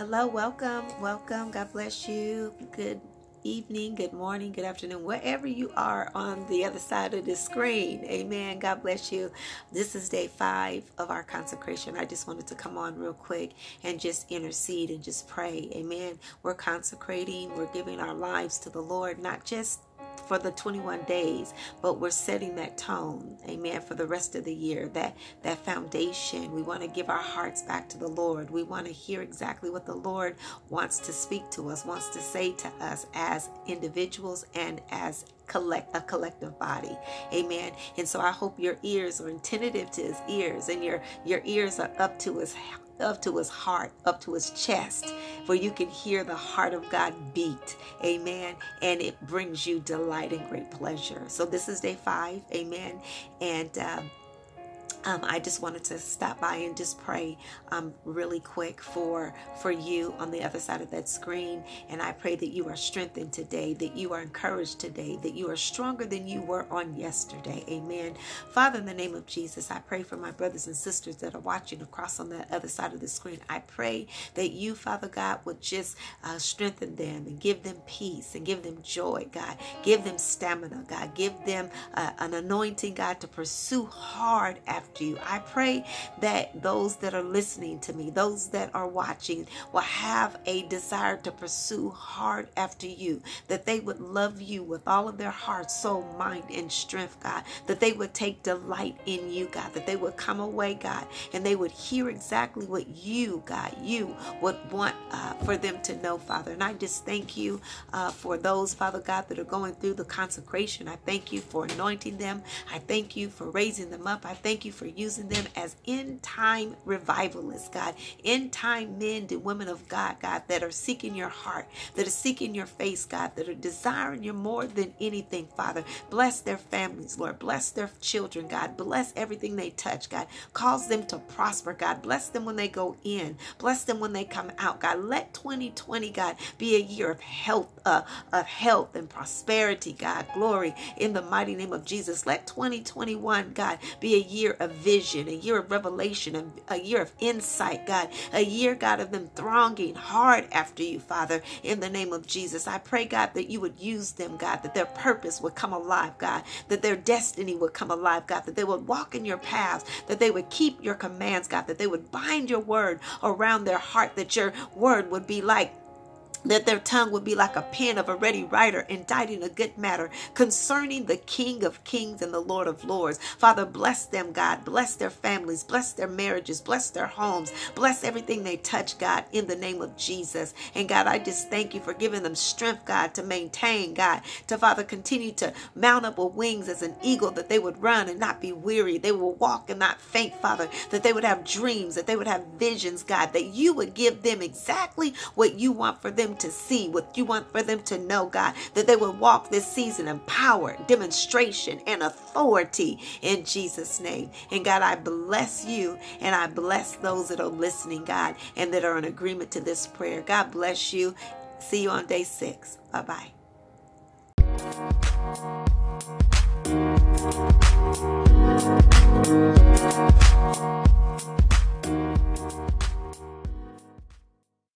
Well, welcome, welcome. God bless you. Good evening, good morning, good afternoon, wherever you are on the other side of the screen. Amen. God bless you. This is day five of our consecration. I just wanted to come on real quick and just intercede and just pray. Amen. We're consecrating, we're giving our lives to the Lord, not just for the 21 days, but we're setting that tone, amen, for the rest of the year. That that foundation. We want to give our hearts back to the Lord. We want to hear exactly what the Lord wants to speak to us, wants to say to us as individuals and as collect a collective body amen and so i hope your ears are attentive to his ears and your your ears are up to his up to his heart, up to his chest, where you can hear the heart of God beat. Amen. And it brings you delight and great pleasure. So this is day five. Amen. And um, um, I just wanted to stop by and just pray um, really quick for for you on the other side of that screen. And I pray that you are strengthened today, that you are encouraged today, that you are stronger than you were on yesterday. Amen. Father, in the name of Jesus, I pray for my brothers and sisters that are watching across on the other side of the screen. I pray that you, Father God, would just uh, strengthen them and give them peace and give them joy, God. Give them stamina, God. Give them uh, an anointing, God, to pursue hard after you. I pray that those that are listening to me, those that are watching, will have a desire to pursue hard after you, that they would love you with all of their heart, soul, mind, and strength, God, that they would take delight in you, God, that they would come away, God, and they would hear exactly what you, God, you would want uh, for them to know, Father. And I just thank you uh, for those, Father God, that are going through the consecration. I thank you for anointing them. I thank you for raising them up. I thank you for using them as end time revivalists, God, end time men and women of God, God, that are seeking your heart, that are seeking your face, God, that are desiring you more than anything, Father. Bless their families, Lord. Bless their children, God. Bless everything they touch, God. Cause them to prosper, God. Bless them when they go in. Bless them when they come out, God. Let 2020, God, be a year of health, uh, of health and prosperity, God. Glory in the mighty name of Jesus. Let 2021, God, be a year of vision, a year of revelation, a, a year of insight, God, a year, God, of them thronging hard after you, Father, in the name of Jesus. I pray, God, that you would use them, God, that their purpose would come alive, God, that their destiny would come alive, God, that they would walk in your paths, that they would keep your commands, God, that they would bind your word around their heart, that your word would be like that their tongue would be like a pen of a ready writer, inditing a good matter concerning the King of Kings and the Lord of Lords. Father, bless them, God. Bless their families. Bless their marriages. Bless their homes. Bless everything they touch, God, in the name of Jesus. And God, I just thank you for giving them strength, God, to maintain, God, to Father, continue to mount up with wings as an eagle, that they would run and not be weary. They will walk and not faint, Father, that they would have dreams, that they would have visions, God, that you would give them exactly what you want for them them to see, what you want for them to know, God, that they will walk this season in power, demonstration, and authority in Jesus' name. And God, I bless you and I bless those that are listening, God, and that are in agreement to this prayer. God bless you. See you on day six. Bye bye.